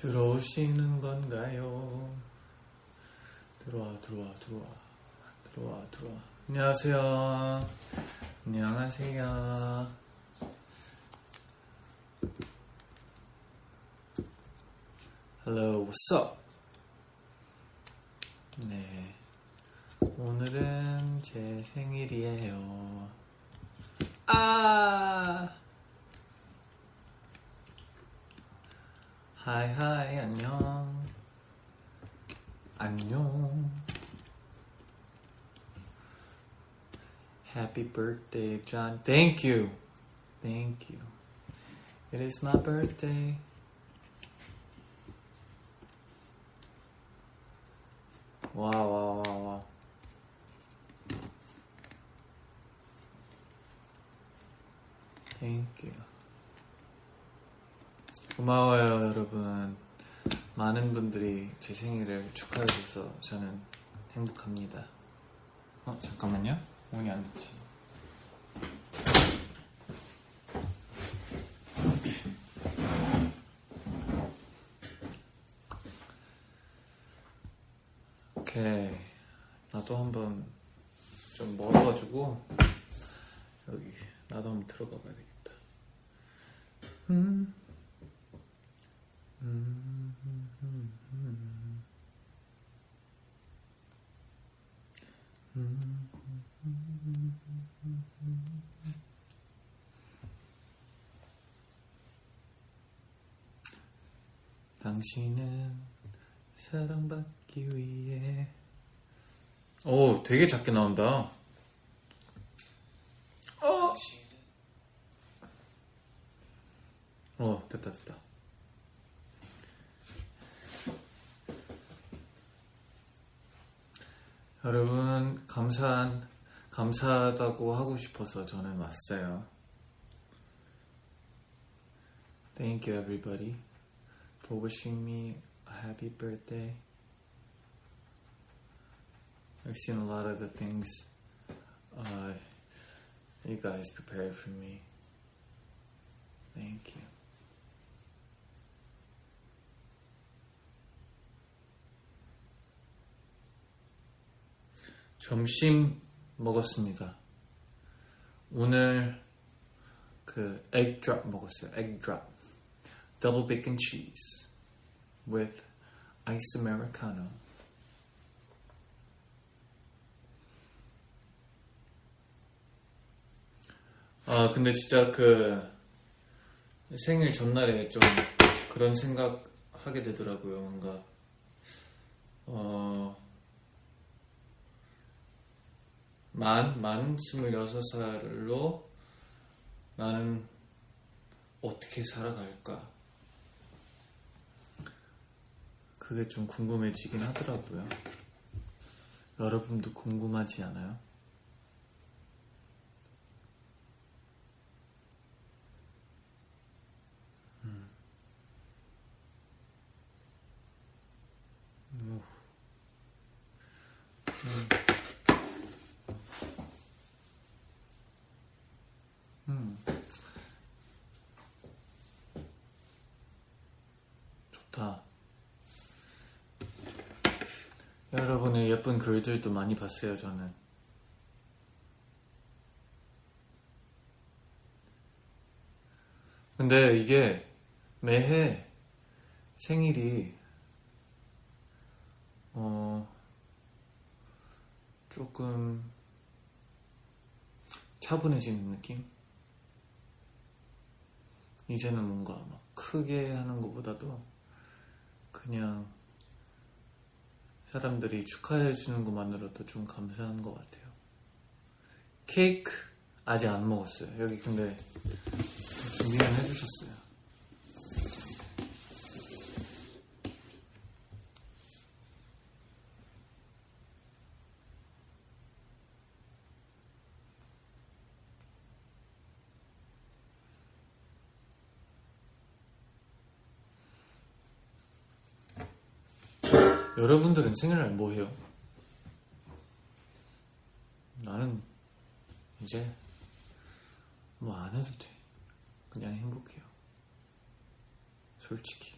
들어오시는 건가요? 들어와, 들어와, 들어와, 들어와, 들어와. 안녕하세요. 안녕하세요. Hello? 네. 오늘은 제 생일이에요. 아! 하이 하이 안녕 안녕 Happy birthday John Thank you Thank you It is my birthday 와와와와 Thank you 고마워요, 여러분. 많은 분들이 제 생일을 축하해줘서 저는 행복합니다. 어, 잠깐만요. 문이 안 됐지. 오케이. 나도 한번 좀 멀어가지고 여기 나도 한번 들어가 봐야 되겠다. 음. 당신은 사랑받기 위해 오 되게 작게 나온다. 어, 어 됐다 됐다 여러분 감사한 감사하다고 하고 싶어서 저는 왔어요. Thank you everybody for wishing me a happy birthday. I've seen a lot of the things uh, you guys prepared for me. Thank you. 점심 먹었습니다. 오늘 그 drop 먹었어요. drop. double bacon cheese with ice americano. 아 근데 진짜 그 생일 전날에 좀 그런 생각 하게 되더라고요. 뭔가 어 만, 만 26살로 나는 어떻게 살아갈까? 그게 좀 궁금해지긴 하더라고요. 여러분도 궁금하지 않아요? 음. 음. 음. 좋다. 여러분의 예쁜 글들도 많이 봤어요, 저는. 근데 이게 매해 생일이, 어, 조금 차분해지는 느낌? 이제는 뭔가 막 크게 하는 것보다도 그냥 사람들이 축하해 주는 것만으로도 좀 감사한 것 같아요. 케이크 아직 안 먹었어요. 여기 근데 준비는 해주셨어요. 여러분들은 생일날 뭐 해요? 나는 이제 뭐 안 해도 돼. 그냥 행복해요. 솔직히.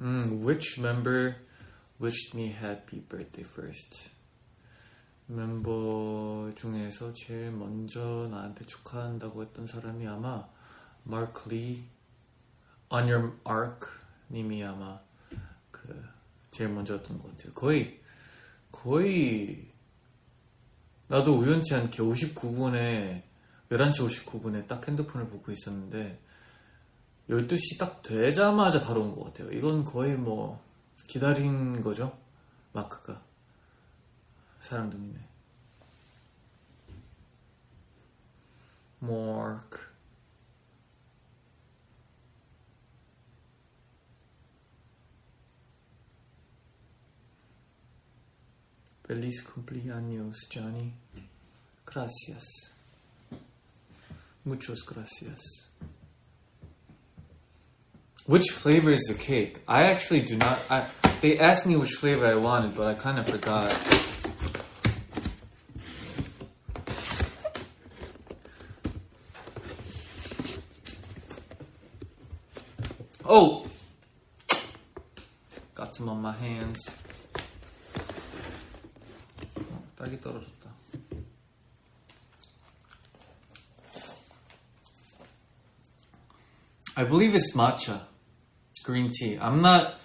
음, which member wished me happy birthday first? 멤버 중에서 제일 먼저 나한테 축하한다고 했던 사람이 아마 Lee, On Your Arc 님이 아마 그 제일 먼저였던 것 같아요. 거의 거의 나도 우연치 않게 59분에 11시 59분에 딱 핸드폰을 보고 있었는데 12시 딱 되자마자 바로 온 것 같아요. 이건 거의 뭐 기다린 거죠. 마크가. 사랑둥이네. Mark. Feliz cumpleaños, Johnny. Gracias. Muchos gracias. Which flavor is the cake? I actually do not. I, they asked me which flavor I wanted, but I kind of forgot. Oh! Got some on my hands. 어, 딸기 떨어졌다. I believe it's matcha. Green tea. I'm not.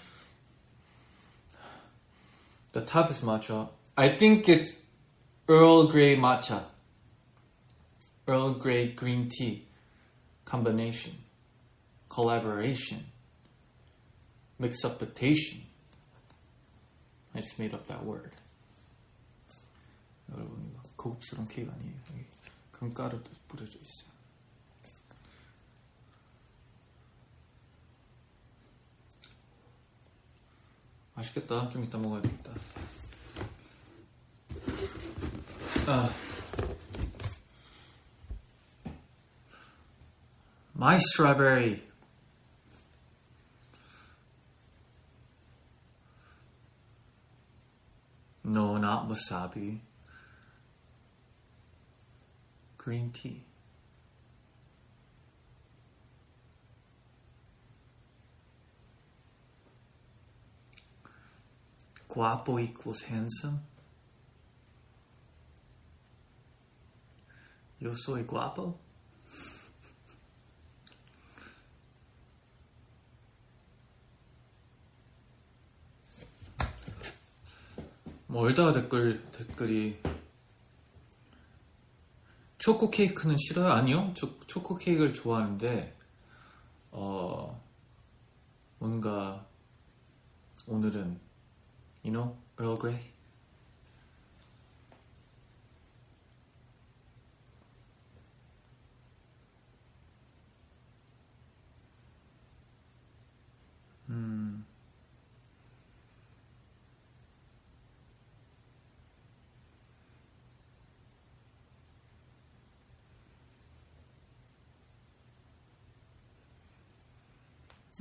The top is matcha. I think it's Earl Grey matcha. Earl Grey green tea. Combination. Collaboration. Mix upation. I just made up that word. 여러분 이거 고급스러운 케이크 아니에요. 여기 금가루도 뿌려져 있어요. 맛있겠다. 좀 이따 먹어야겠다. 아. My strawberry. No, not wasabi. Green tea. Guapo equals handsome. Yo soy guapo. 멀다 댓글 댓글이 초코 케이크는 싫어요? 아니요. 초, 초코 케이크를 좋아하는데 어 뭔가 오늘은 you know Earl Grey 음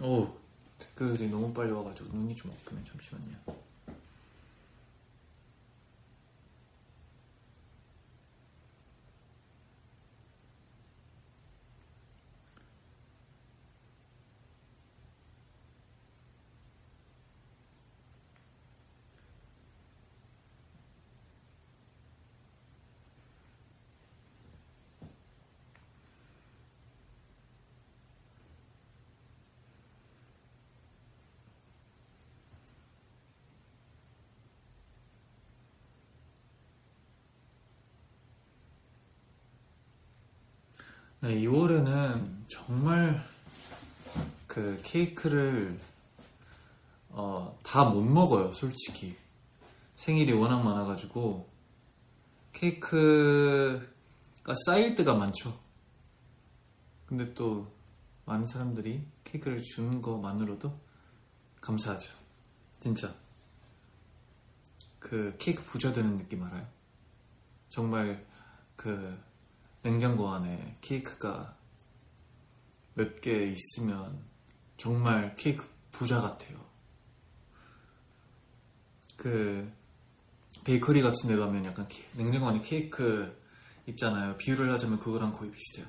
오, 댓글이 너무 빨리 와가지고 눈이 좀 아프네. 잠시만요. 네, 2월에는 정말 그 케이크를 어, 다 못 먹어요, 솔직히. 생일이 워낙 많아가지고 케이크가 쌓일 때가 많죠. 근데 또 많은 사람들이 케이크를 주는 것만으로도 감사하죠. 진짜. 그 케이크 부자 되는 느낌 알아요? 정말 그 냉장고 안에 케이크가 몇 개 있으면 정말 케이크 부자 같아요. 그 베이커리 같은 데 가면 약간 케- 냉장고 안에 케이크 있잖아요. 비유를 하자면 그거랑 거의 비슷해요.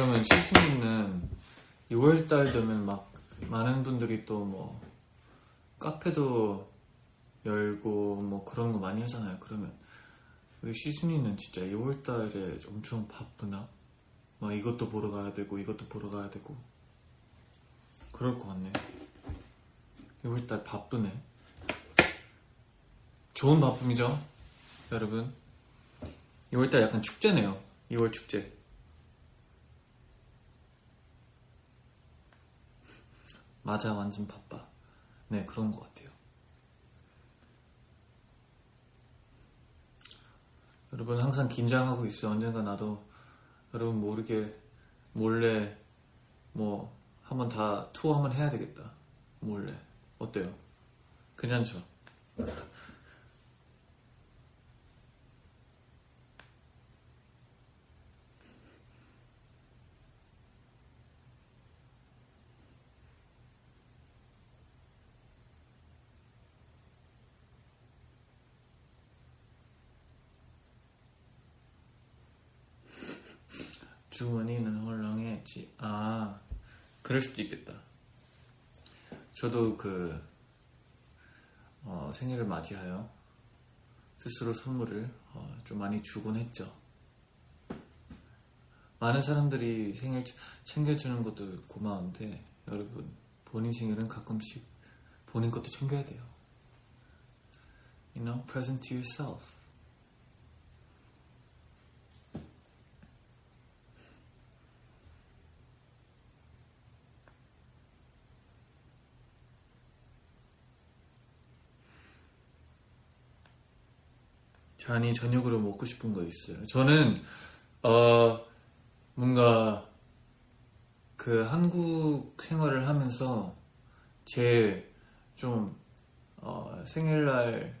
그러면 시즌이는 6월달 되면 막 많은 분들이 또 뭐 카페도 열고 뭐 그런 거 많이 하잖아요. 그러면 우리 시즌이는 진짜 2월달에 엄청 바쁘나? 막 이것도 보러 가야 되고 이것도 보러 가야 되고 그럴 것 같네. 2월달 바쁘네. 좋은 바쁨이죠, 여러분. 2월달 약간 축제네요. 2월 축제. 맞아, 완전 바빠. 네, 그런 것 같아요. 여러분 항상 긴장하고 있어요. 언젠가 나도 여러분 모르게 몰래 뭐 한번 다 투어 한번 해야 되겠다. 몰래. 어때요? 괜찮죠? 주머니는 헐렁했지. 아, 그럴 수도 있겠다. 저도 그, 어, 생일을 맞이하여 스스로 선물을 어, 좀 많이 주곤 했죠. 많은 사람들이 생일 챙겨주는 것도 고마운데, 여러분, 본인 생일은 가끔씩 본인 것도 챙겨야 돼요. You know, present to yourself. 잔이 저녁으로 먹고 싶은 거 있어요. 저는 어 뭔가 그 한국 생활을 하면서 제일 좀 어, 생일날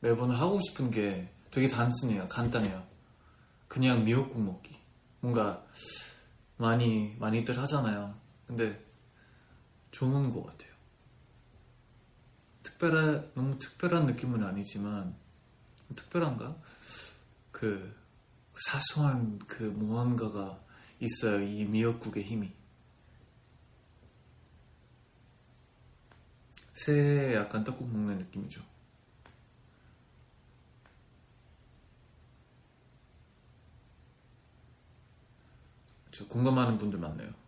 매번 하고 싶은 게 되게 단순해요. 간단해요. 그냥 미역국 먹기. 뭔가 많이 많이들 하잖아요. 근데 좋은 것 같아요. 특별한 너무 특별한 느낌은 아니지만 특별한가? 그 사소한 그 무언가가 있어요. 이 미역국의 힘이. 새해 약간 떡국 먹는 느낌이죠. 저 공감하는 분들 많네요.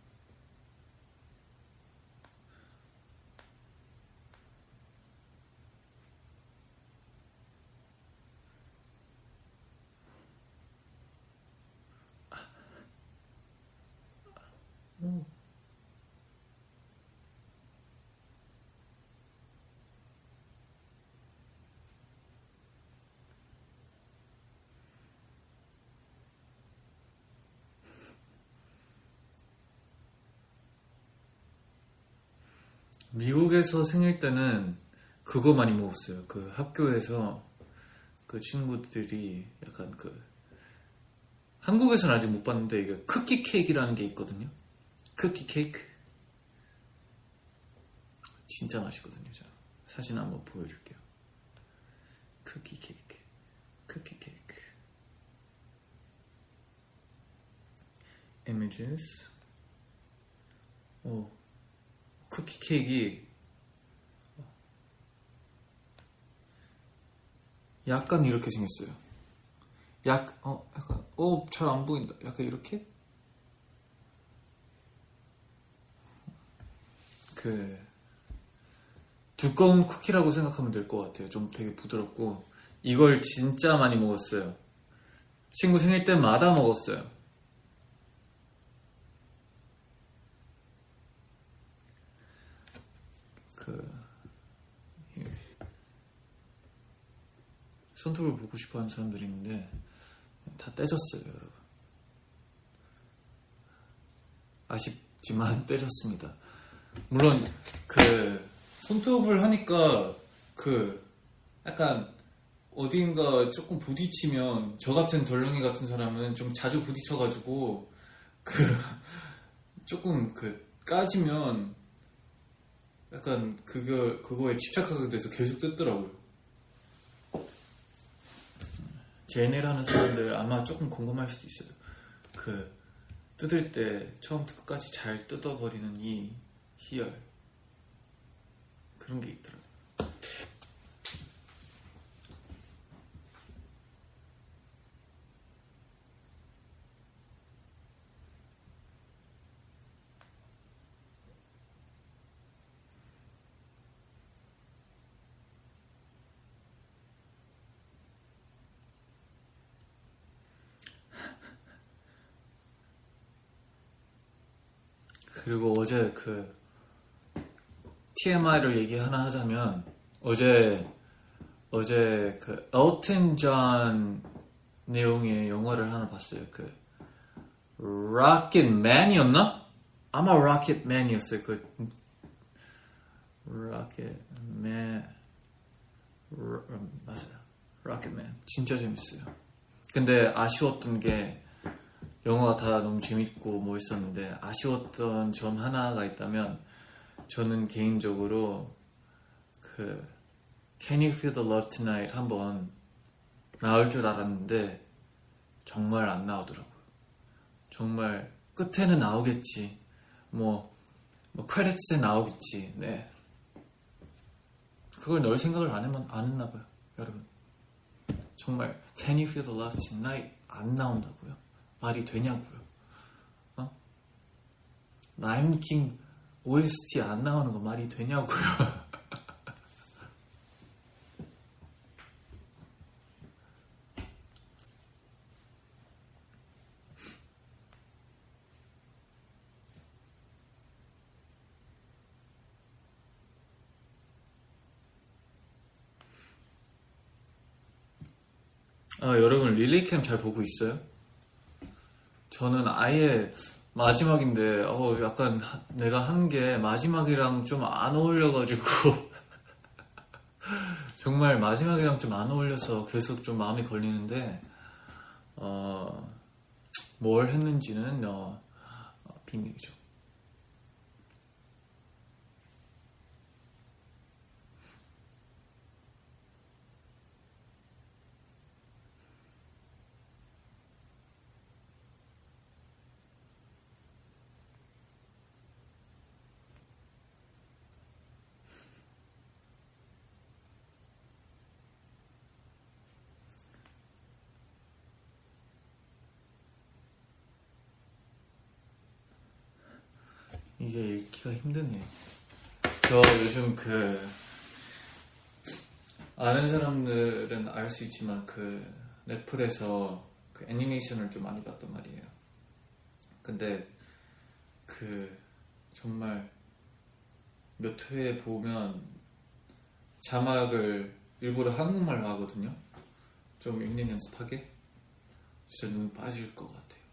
미국에서 생일 때는 그거 많이 먹었어요. 그 학교에서 그 친구들이 약간 그 한국에서는 아직 못 봤는데 이게 쿠키 케이크라는 게 있거든요. 쿠키 케이크 진짜 맛있거든요. 자 사진 한번 보여줄게요. 쿠키 케이크, 쿠키 케이크. images. 오, 쿠키 케이크 약간 이렇게 생겼어요. 약, 어, 약간, 어, 잘 안 보인다. 약간 이렇게? 그, 두꺼운 쿠키라고 생각하면 될 것 같아요. 좀 되게 부드럽고. 이걸 진짜 많이 먹었어요. 친구 생일 때마다 먹었어요. 그, 손톱을 보고 싶어 하는 사람들이 있는데, 다 떼졌어요, 여러분. 아쉽지만 떼졌습니다. 물론 그 손톱을 하니까 그 약간 어딘가 조금 부딪히면 저 같은 덜렁이 같은 사람은 좀 자주 부딪혀가지고 그 조금 그 까지면 약간 그거 그거에 집착하게 돼서 계속 뜯더라고요. 제네라는 사람들 아마 조금 궁금할 수도 있어요. 그 뜯을 때 처음부터 끝까지 잘 뜯어버리는 이 희열 그런 게 있더라고요. 그리고 어제 그 TMI를 얘기 하나 하자면 어제 어제 그 엘튼 존 내용의 영화를 하나 봤어요. 그 로켓맨이었나? 아마 로켓맨이었어요. 그 로켓맨 맞아요. 로켓맨 진짜 재밌어요. 근데 아쉬웠던 게 영화가 다 너무 재밌고 멋있었는데 아쉬웠던 점 하나가 있다면 저는 개인적으로 그 Can You Feel the Love Tonight 한번 나올 줄 알았는데 정말 안 나오더라고요. 정말 끝에는 나오겠지. 뭐, 뭐 크레딧에 나오겠지. 네. 그걸 넣을 생각을 안, 했면, 안 했나 봐요. 여러분. 정말 Can You Feel the Love Tonight 안 나온다고요. 말이 되냐고요. 어? 라임 킹 OST 안 나오는 거 말이 되냐고요. 아, 여러분 릴리캠 잘 보고 있어요? 저는 아예 마지막인데 어 약간 하- 내가 한 게 마지막이랑 좀 안 어울려가지고 정말 마지막이랑 좀 안 어울려서 계속 좀 마음이 걸리는데 어, 뭘 했는지는 어, 어, 비밀이죠. 읽기가 힘드네. 저 요즘 그 아는 사람들은 알 수 있지만 그 넷플에서 그 애니메이션을 좀 많이 봤단 말이에요. 근데 그 정말 몇회 보면 자막을 일부러 한국말로 하거든요. 좀 읽는 연습하게. 진짜 눈 빠질 것 같아요.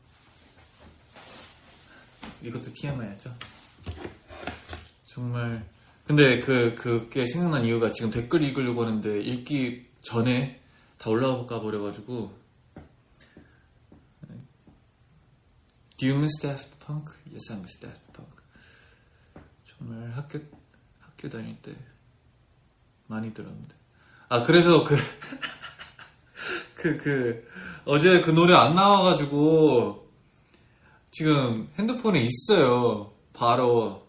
이것도 TMI였죠? 정말. 근데 그, 그게 생각난 이유가 지금 댓글 읽으려고 하는데 읽기 전에 다 올라가 버려가지고. Do you miss Daft Punk? 정말 학교, 학교 다닐 때 많이 들었는데. 아, 그래서 그, 그, 그, 어제 그 노래 안 나와가지고, 지금 핸드폰에 있어요. 바로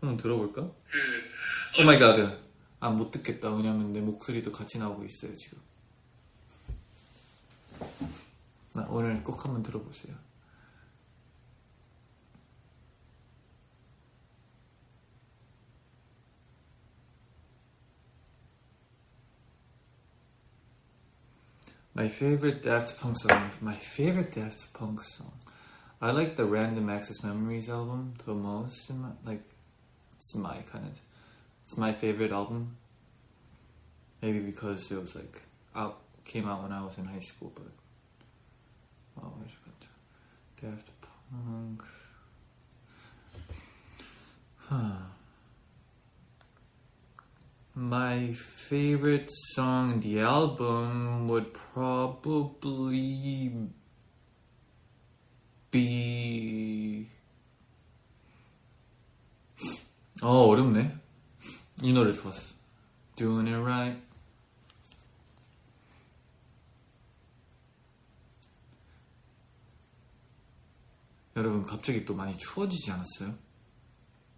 한번 들어볼까? Oh my god. 아, 못 듣겠다. 왜냐면 내 목소리도 같이 나오고 있어요, 지금. 나 오늘 꼭 한번 들어보세요. My favorite Daft Punk song. My favorite Daft Punk song. I like the Random Access Memories album the most. In my, like, it's my kind of, it's my favorite album. Maybe because it was like out came out when I was in high school, but oh, where's it? Daft Punk. Huh. My favorite song in the album would probably be 어 어렵네 이 노래 좋았어 Doing it right 여러분 갑자기 또 많이 추워지지 않았어요?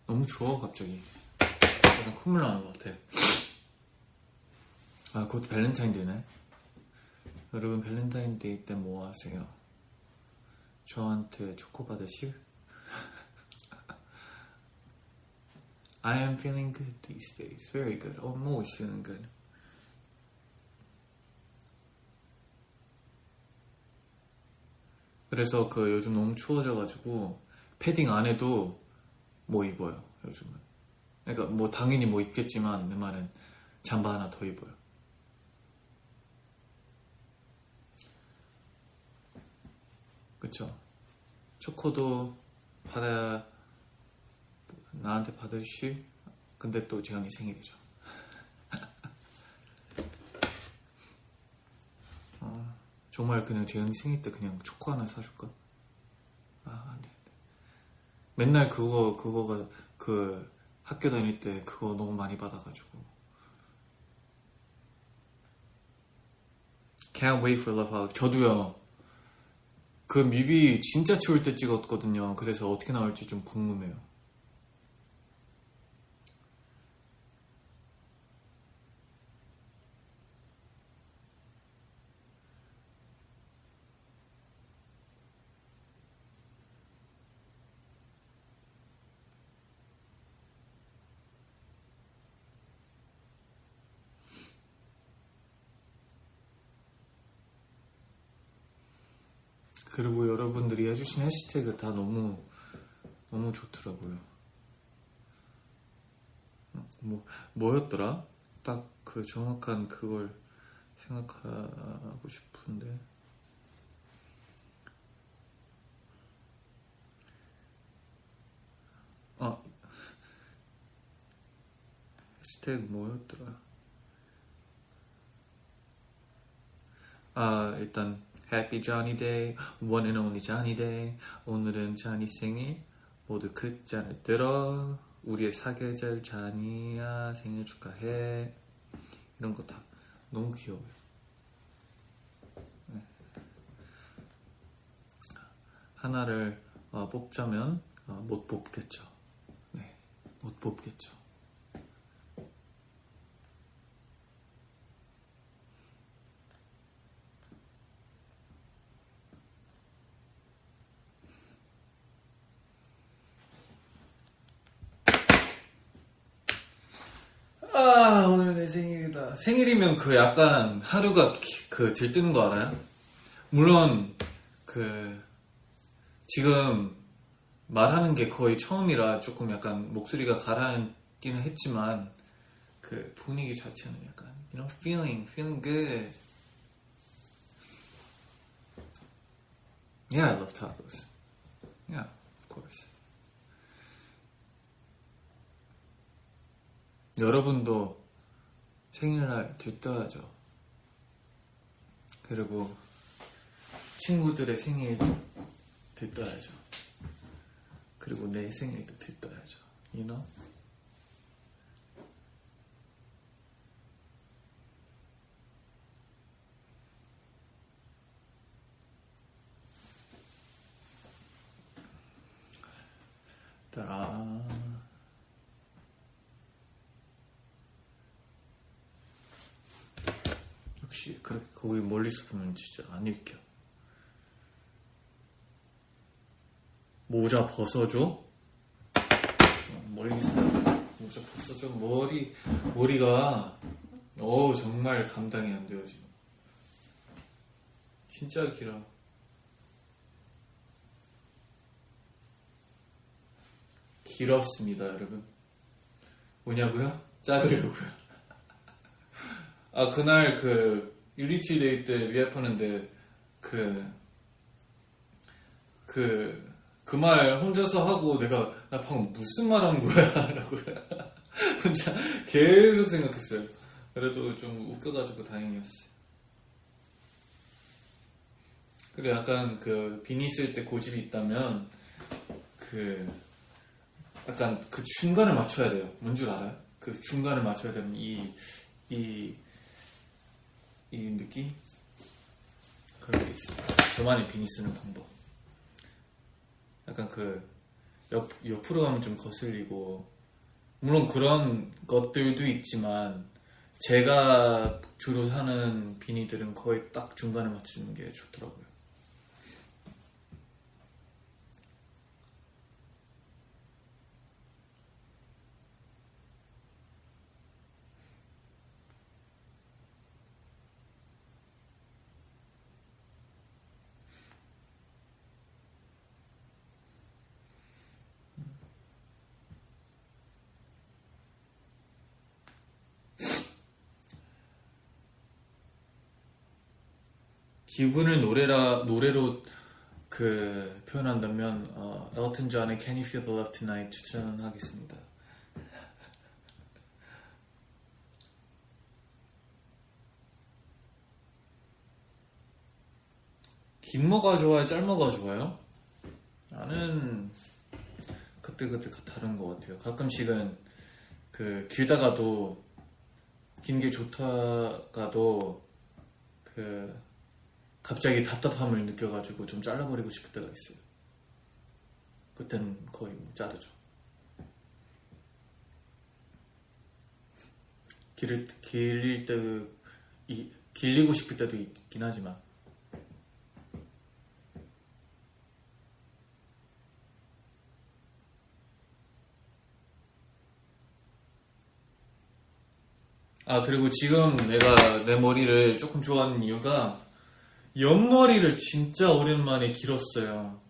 너무 추워 갑자기 약간 콧물 나는 것 같아 아 곧 발렌타인데이네 여러분 발렌타인데이 때 뭐 하세요? 저한테 초코 받으실? I am feeling good these days. Very good. I'm always feeling good. 그래서 그 요즘 너무 추워져가지고 패딩 안 해도 뭐 입어요 요즘은. 그러니까 뭐 당연히 뭐 입겠지만 내 말은 잠바 하나 더 입어요. 그쵸? 초코도 받아야 나한테 받으실? 근데 또 재현이 생일이죠. 아, 정말 그냥 재현이 생일 때 그냥 초코 하나 사줄까? 아, 안 돼. 맨날 그거, 그거가 그 학교 다닐 때 그거 너무 많이 받아가지고. Can't wait for love hug. 저도요. 그 뮤비 진짜 추울 때 찍었거든요. 그래서 어떻게 나올지 좀 궁금해요. 그리고 여러분들이 해주신 해시태그 다 너무 너무 좋더라고요. 뭐 뭐였더라? 딱 그 정확한 그걸 생각하고 싶은데. 아 해시태그 뭐였더라? 아 일단 Happy Johnny Day, One and Only Johnny Day. 오늘은 자니 생일. 모두 그 잔을 들어. 우리의 사계절 자니야 생일 축하해. 이런 거 다 너무 귀여워요. 네. 하나를 어, 뽑자면 어, 못 뽑겠죠. 네, 못 뽑겠죠. 아 오늘 내 생일이다. 생일이면 그 약간 하루가 기- 그 들뜨는 거 알아요? 물론 그 지금 말하는 게 거의 처음이라 조금 약간 목소리가 가라앉기는 했지만 그 분위기 자체는 약간 you know feeling feeling good. Yeah, I love tacos. Yeah, of course. 여러분도 생일날 들떠야죠. 그리고 친구들의 생일도 들떠야죠. 그리고 내 생일도 들떠야죠. You know? 따라. 역시 그렇게 거기 멀리서 보면 진짜 안 읽혀. 모자 벗어줘? 어, 멀리서 모자 벗어줘. 머리 머리가 어 정말 감당이 안 돼요 지금. 진짜 길어. 길었습니다, 여러분. 뭐냐고요? 자르려고요. 아 그날 그 유리치데이 때 위앱 하는데 그 그 그 말 혼자서 하고 내가 나 방금 무슨 말 한 거야? 라고 혼자 계속 생각했어요. 그래도 좀 웃겨가지고 다행이었어요. 그래 약간 그 비니 쓸 때 고집이 있다면 그 약간 그 중간을 맞춰야 돼요. 뭔 줄 알아요? 그 중간을 맞춰야 되면 이, 이, 이 느낌? 그런 게 있어요. 저만의 비니 쓰는 방법. 약간 그 옆, 옆으로 가면 좀 거슬리고 물론 그런 것들도 있지만 제가 주로 사는 비니들은 거의 딱 중간에 맞추는 게 좋더라고요. 기분을 노래라 노래로 그 표현한다면 어, 엘튼 존의 Can You Feel the Love Tonight 추천하겠습니다. 긴 뭐가 좋아요? 짧 뭐가 좋아요? 나는 그때 그때 다른 것 같아요. 가끔씩은 그 길다가도 긴 게 좋다가도 그 갑자기 답답함을 느껴가지고 좀 잘라버리고 싶을 때가 있어요. 그땐 거의 뭐 자르죠. 길을 길릴 때 이, 길리고 싶을 때도 있긴 하지만 아 그리고 지금 내가 내 머리를 조금 좋아하는 이유가 옆머리를 진짜 오랜만에 길었어요.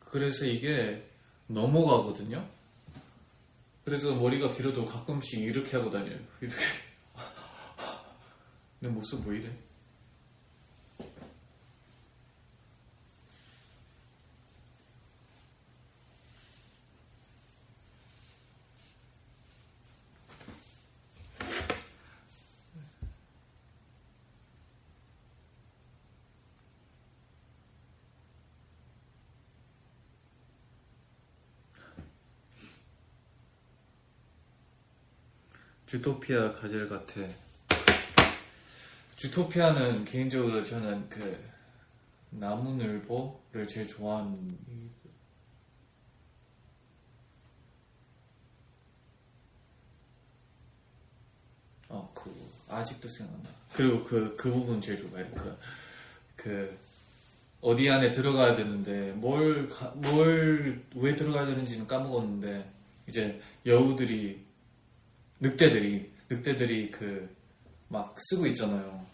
그래서 이게 넘어가거든요. 그래서 머리가 길어도 가끔씩 이렇게 하고 다녀요. 이렇게. 내 모습 뭐 이래? 주토피아 가젤 같아. 주토피아는 개인적으로 저는 그 나무늘보를 제일 좋아하는 어, 그 아직도 생각나. 그리고 그, 그 부분 제일 좋아해요. 그, 그, 어디 안에 들어가야 되는데, 뭘, 가, 뭘, 왜 들어가야 되는지는 까먹었는데, 이제 여우들이 늑대들이 늑대들이 그 막 쓰고 있잖아요.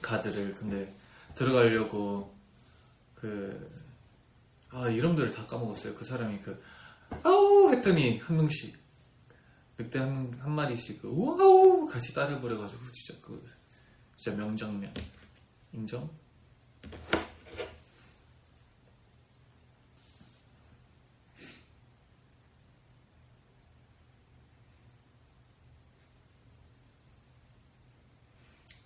가드를. 근데 들어가려고 그 아 이름들을 다 까먹었어요. 그 사람이 그 아우! 했더니 한 명씩 늑대 한, 한 마리씩 그 우아우! 같이 따라버려가지고 진짜 그 진짜 명장면. 인정?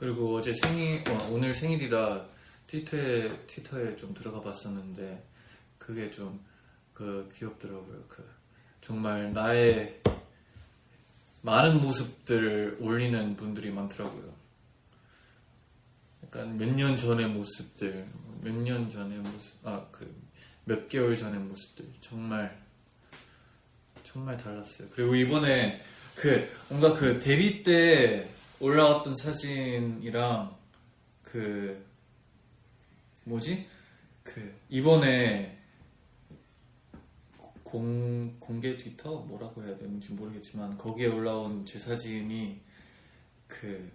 그리고 어제 생일, 어, 오늘 생일이라 트위터에, 트위터에 좀 들어가 봤었는데, 그게 좀, 그, 귀엽더라고요. 그, 정말 나의 많은 모습들을 올리는 분들이 많더라고요. 약간 몇 년 전의 모습들, 몇 년 전의 모습, 아, 그, 몇 개월 전의 모습들. 정말, 정말 달랐어요. 그리고 이번에 그, 뭔가 그 데뷔 때 올라왔던 사진이랑 그 뭐지? 그 이번에 공, 공개 트위터 뭐라고 해야 되는지 모르겠지만 거기에 올라온 제 사진이 그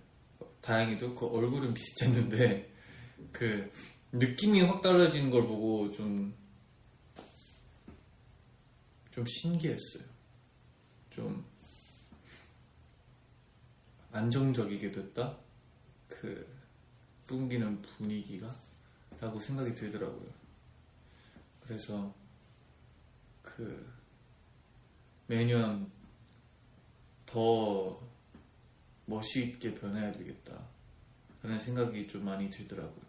다행히도 그 얼굴은 비슷했는데 그 느낌이 확 달라지는 걸 보고 좀좀 신기했어요. 좀 안정적이게 됐다? 그 뿜기는 분위기가? 라고 생각이 들더라고요. 그래서 그 매년 더 멋있게 변해야 되겠다. 라는 생각이 좀 많이 들더라고요.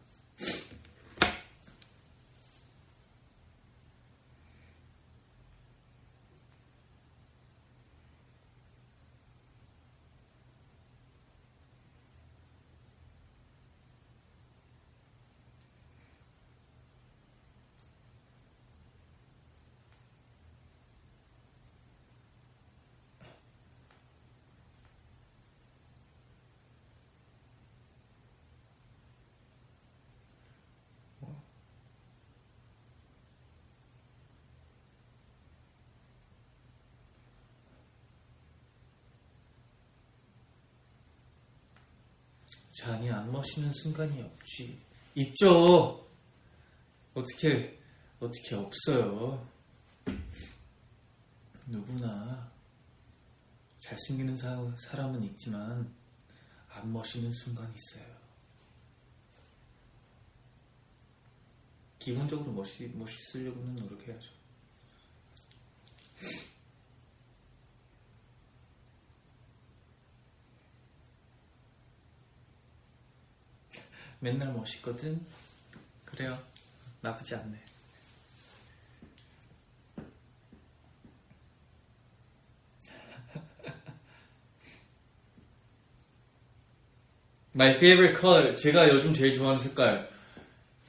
잔이 안 멋있는 순간이 없지. 있죠. 어떻게 어떻게 없어요. 누구나 잘생기는 사, 사람은 있지만 안 멋있는 순간이 있어요. 기본적으로 멋있, 멋있으려고는 노력해야죠. 맨날 멋있거든? 그래요. 나쁘지 않네. My favorite color. 제가 요즘 제일 좋아하는 색깔.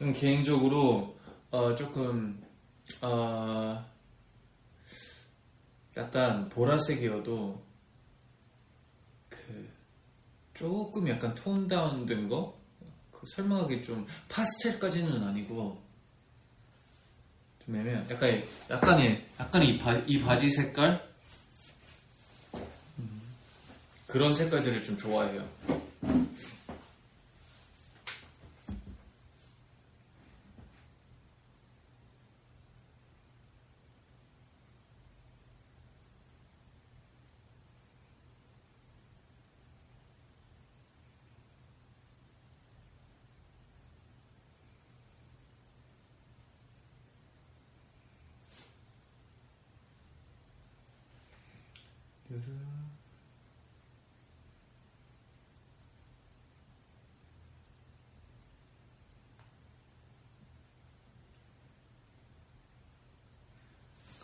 음, 개인적으로 어, 조금 어, 약간 보라색이어도 그 조금 약간 톤 다운된 거그 설명하기 좀 파스텔까지는 아니고 좀 애매한 약간 약간의 약간 이, 바, 이 바지 색깔 음, 그런 색깔들을 좀 좋아해요.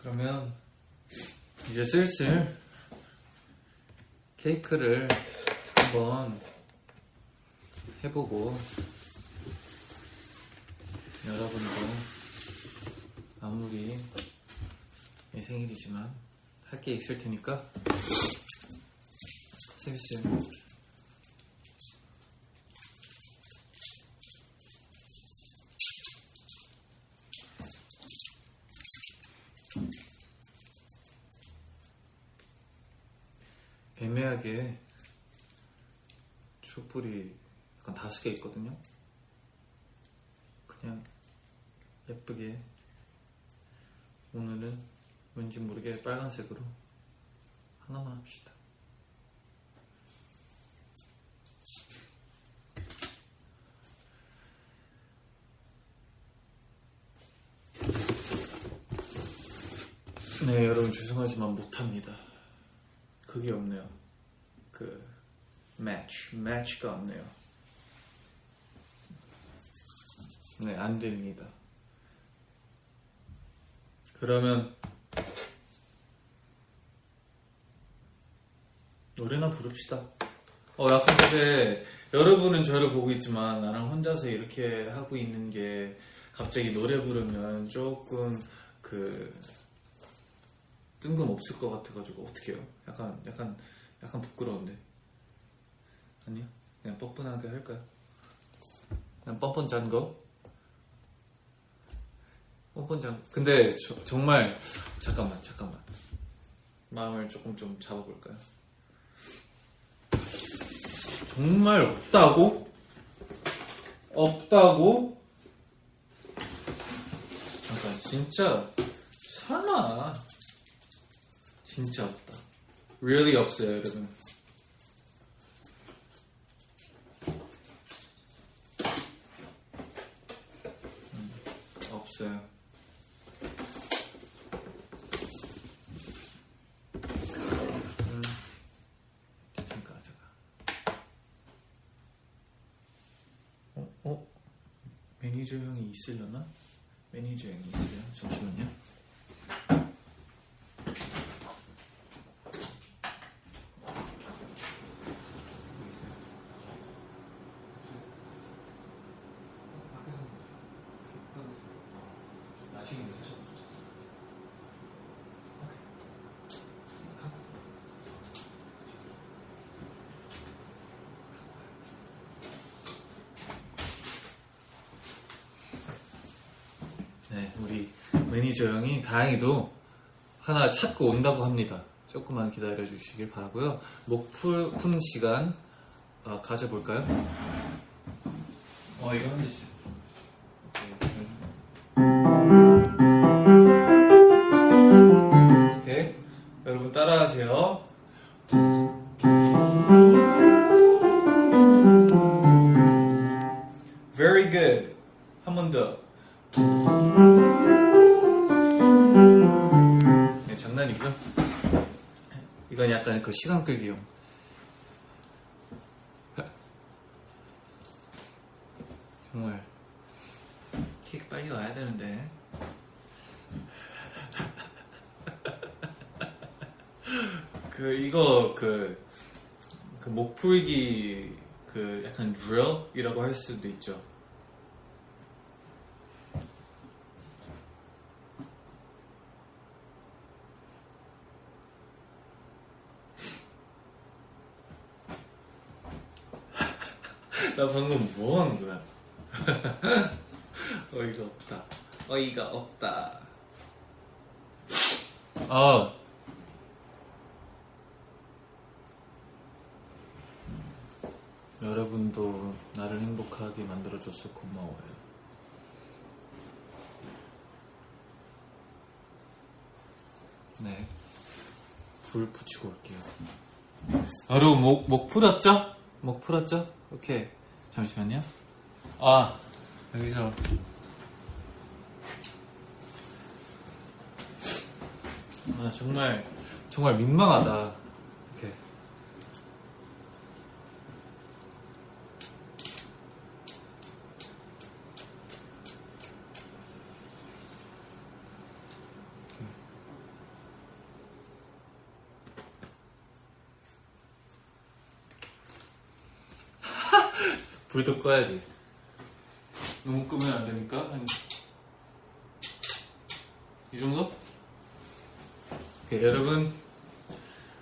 그러면 이제 슬슬 케이크를 한번 해보고 여러분도 아무리 내 생일이지만 할 게 있을 테니까. 슬슬 애매하게 촛불이 약간 다섯 개 있거든요. 그냥 예쁘게 오늘은 왠지 모르게 빨간색으로 하나만 합시다. 네, 여러분 죄송하지만 못합니다. 그게 없네요. 그 매치, 매치가 없네요. 네, 안 됩니다. 그러면 노래나 부릅시다. 어, 약간 근데 여러분은 저를 보고 있지만 나랑 혼자서 이렇게 하고 있는 게 갑자기 노래 부르면 조금 그 뜬금없을 것 같아가지고 어떻게 해요? 약간 약간 약간 부끄러운데 아니요 그냥 뻔뻔하게 할까요? 그냥 뻔뻔 짠 거? 뻔뻔 짠 근데 저- 정말 잠깐만 잠깐만 마음을 조금 좀 잡아볼까요? 정말 없다고? 없다고? 잠깐 진짜 설마 진짜 없다. really 없어요, 여러분. 음, 없어요. 음, 잠깐, 잠깐. 어, 어? 매니저 형이 있으려나? 매니저 형이 있으려나? 잠시만요. 나중에 사셔도 좋잖아. 네, 우리 매니저 형이 다행히도 하나 찾고 온다고 합니다. 조금만 기다려 주시길 바라고요. 목 푸- 푸는 시간 어, 가져볼까요? 어 이거 한지 오 시간 끌기용. 정말 킥 빨리 와야 되는데. 그 이거 그, 그 목풀기 그 약간 drill이라고 할 수도 있죠. 나 방금 뭐 하는 거야? 어이가 없다. 어이가 없다. 아. 여러분도 나를 행복하게 만들어줘서 고마워요. 네. 불 붙이고 올게요. 여러분, 목, 목 풀었죠? 목 풀었죠? 오케이. 잠시만요. 아, 여기서. 아, 정말, 정말 민망하다. 이렇게. 불도 꺼야지. 너무 끄면 안 됩니까? 한... 이 정도? 오케이, 여러분.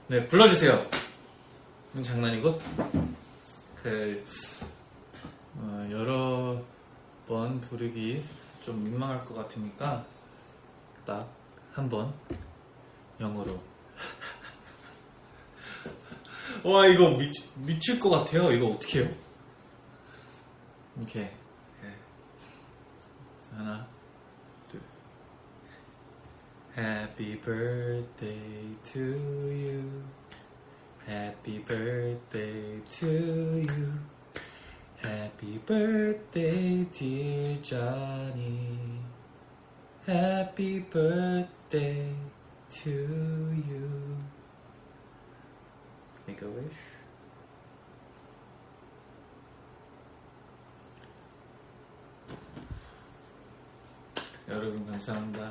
네, 불러주세요. 이건 장난이고. 그, 어, 여러 번 부르기 좀 민망할 것 같으니까, 딱 한 번, 영어로. 와, 이거 미, 미칠 것 같아요. 이거 어떻게 해요? 오케이. 네. 하나, 둘. Happy birthday to you. Happy birthday to you. Happy birthday, dear Johnny. Happy birthday to you. Make a wish. 여러분 감사합니다.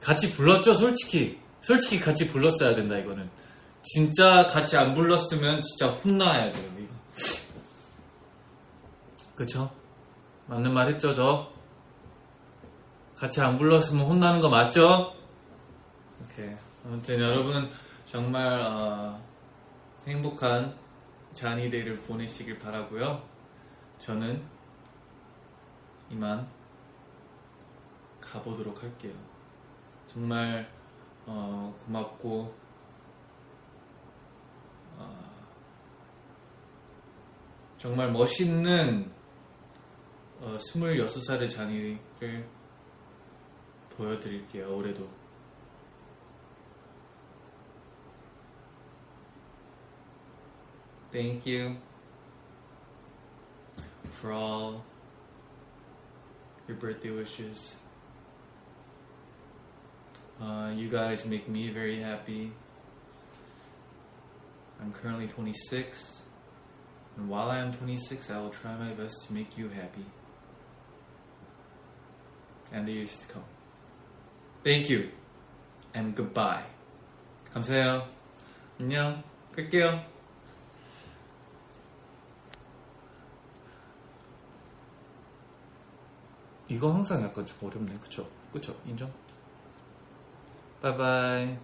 같이 불렀죠, 솔직히. 솔직히 같이 불렀어야 된다, 이거는. 진짜 같이 안 불렀으면 진짜 혼나야 돼요, 이거. 그쵸? 맞는 말 했죠, 저? 같이 안 불렀으면 혼나는 거 맞죠? 오케이. 아무튼 여러분, 정말, 어, 행복한 잔이 데이를 보내시길 바라고요 저는 이만 가보도록 할게요. 정말 어, 고맙고 어, 정말 멋있는 어, 26살의 잔이를 보여드릴게요. 올해도. Thank you for all your birthday wishes. Uh, you guys make me very happy. I'm currently 26, and while I am 26, I will try my best to make you happy. And the years to come. Thank you, and goodbye. 감사해요. 안녕. 끌게요. 이거 항상 약간 좀 어렵네. 그쵸? 그쵸? 인정? 바이바이.